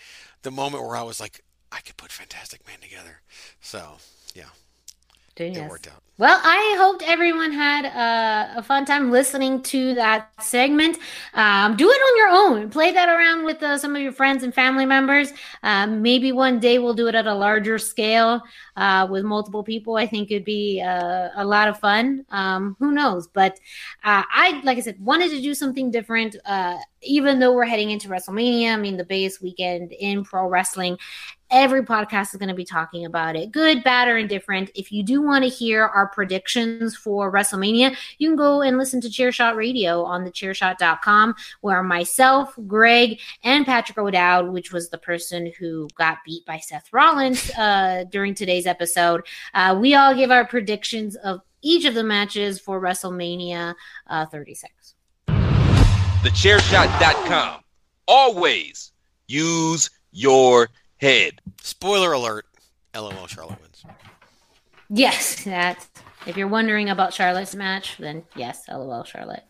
The moment where I was like, I could put Fantastic Man together. So yeah, it Yes. worked out. Well, I hoped everyone had uh, a fun time listening to that segment. Um, do it on your own. Play that around with uh, some of your friends and family members. Um, maybe one day we'll do it at a larger scale uh, with multiple people. I think it'd be uh, a lot of fun. Um, who knows? But uh, I, like I said, wanted to do something different. Uh, even though we're heading into WrestleMania, I mean, the biggest weekend in pro wrestling. Every podcast is going to be talking about it, good, bad, or indifferent. If you do want to hear our predictions for WrestleMania, you can go and listen to Chairshot Radio on thechairshot.com, where myself, Greg, and Patrick O'Dowd, which was the person who got beat by Seth Rollins uh, during today's episode, uh, we all give our predictions of each of the matches for WrestleMania uh, 36. TheChairShot.com. Always use your head. Spoiler alert: LOL, Charlotte wins. Yes, that's if you're wondering about Charlotte's match, then yes, lol, Charlotte.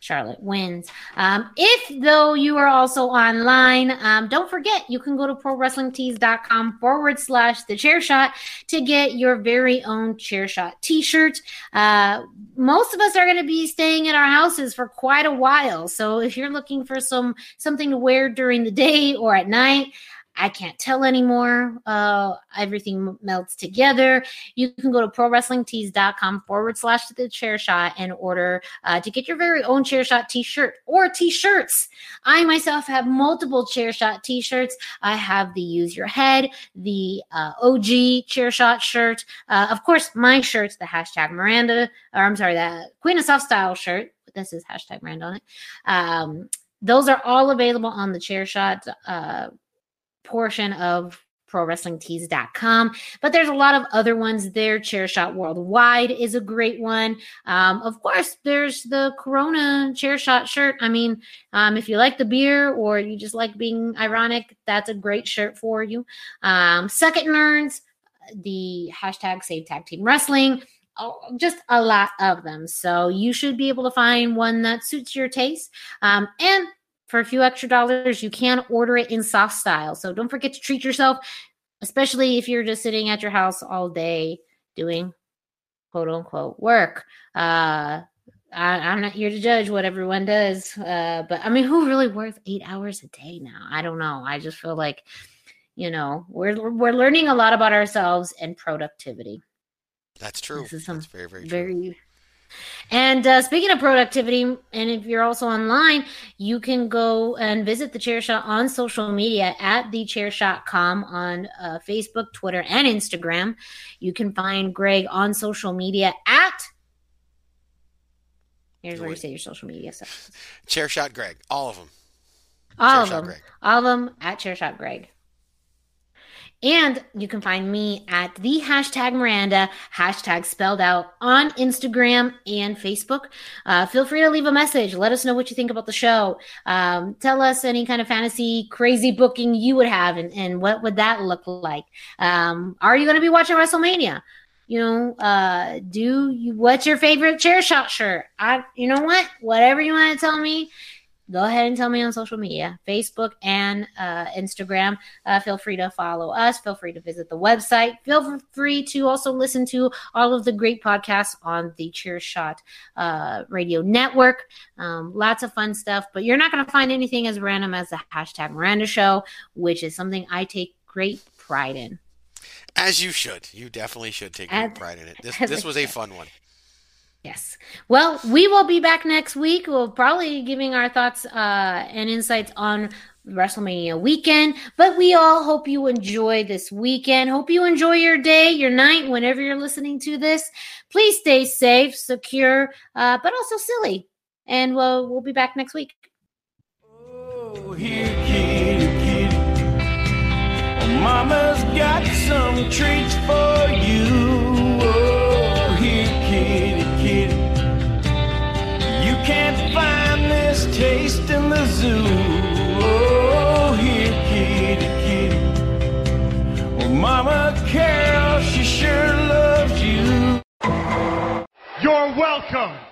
Charlotte wins. Um, if though you are also online, um, don't forget you can go to prowrestlingtees.com forward slash the chair shot to get your very own chair shot t-shirt. Uh, most of us are going to be staying in our houses for quite a while. So if you're looking for some something to wear during the day or at night, I can't tell anymore. Uh, everything melts together. You can go to prowrestlingtees.com forward slash the chair shot and order uh, to get your very own chair shot t shirt or t shirts. I myself have multiple chair shot t shirts. I have the use your head, the uh, OG chair shot shirt. Uh, of course, my shirt's the hashtag Miranda, or I'm sorry, the Queen of Soft Style shirt. This is hashtag Miranda on it. Um, those are all available on the chair shot uh, portion of prowrestlingtees.com but there's a lot of other ones there. Chair shot worldwide is a great one. Um, of course there's the corona chair shot shirt. I mean um, if you like the beer or you just like being ironic that's a great shirt for you. Um, second nerds the hashtag save tag team wrestling oh, just a lot of them. So you should be able to find one that suits your taste. Um, and for a few extra dollars, you can order it in soft style. So don't forget to treat yourself, especially if you're just sitting at your house all day doing quote unquote work. Uh, I, I'm not here to judge what everyone does, uh, but I mean, who really works eight hours a day now? I don't know. I just feel like, you know, we're we're learning a lot about ourselves and productivity. That's true. This is some That's very very true. And uh, speaking of productivity, and if you're also online, you can go and visit the Chair Shot on social media at thechairshot.com on uh, Facebook, Twitter, and Instagram. You can find Greg on social media at. Here's where you say your social media stuff. Chair shot, Greg. All of them. All of Chairshot them. Greg. All of them at Chairshot Greg. And you can find me at the hashtag Miranda, hashtag spelled out on Instagram and Facebook. Uh, feel free to leave a message. Let us know what you think about the show. Um, tell us any kind of fantasy crazy booking you would have and, and what would that look like. Um, are you going to be watching WrestleMania? You know, uh, do you, what's your favorite chair shot shirt? I, you know what? Whatever you want to tell me, go ahead and tell me on social media facebook and uh, instagram uh, feel free to follow us feel free to visit the website feel free to also listen to all of the great podcasts on the chair shot uh, radio network um, lots of fun stuff but you're not going to find anything as random as the hashtag miranda show which is something i take great pride in As you should. You definitely should take pride in it. This this was a fun one. Yes. Well, we will be back next week. We'll probably giving our thoughts uh, and insights on WrestleMania weekend. But we all hope you enjoy this weekend. Hope you enjoy your day, your night, whenever you're listening to this. Please stay safe, secure, uh, but also silly. And we'll we'll be back next week. Oh, here, kitty, kitty. Oh, Mama's got some treats for you. Can't find this taste in the zoo. Oh, here, kitty, kitty. Oh, Mama Carol, she sure loves you. You're welcome.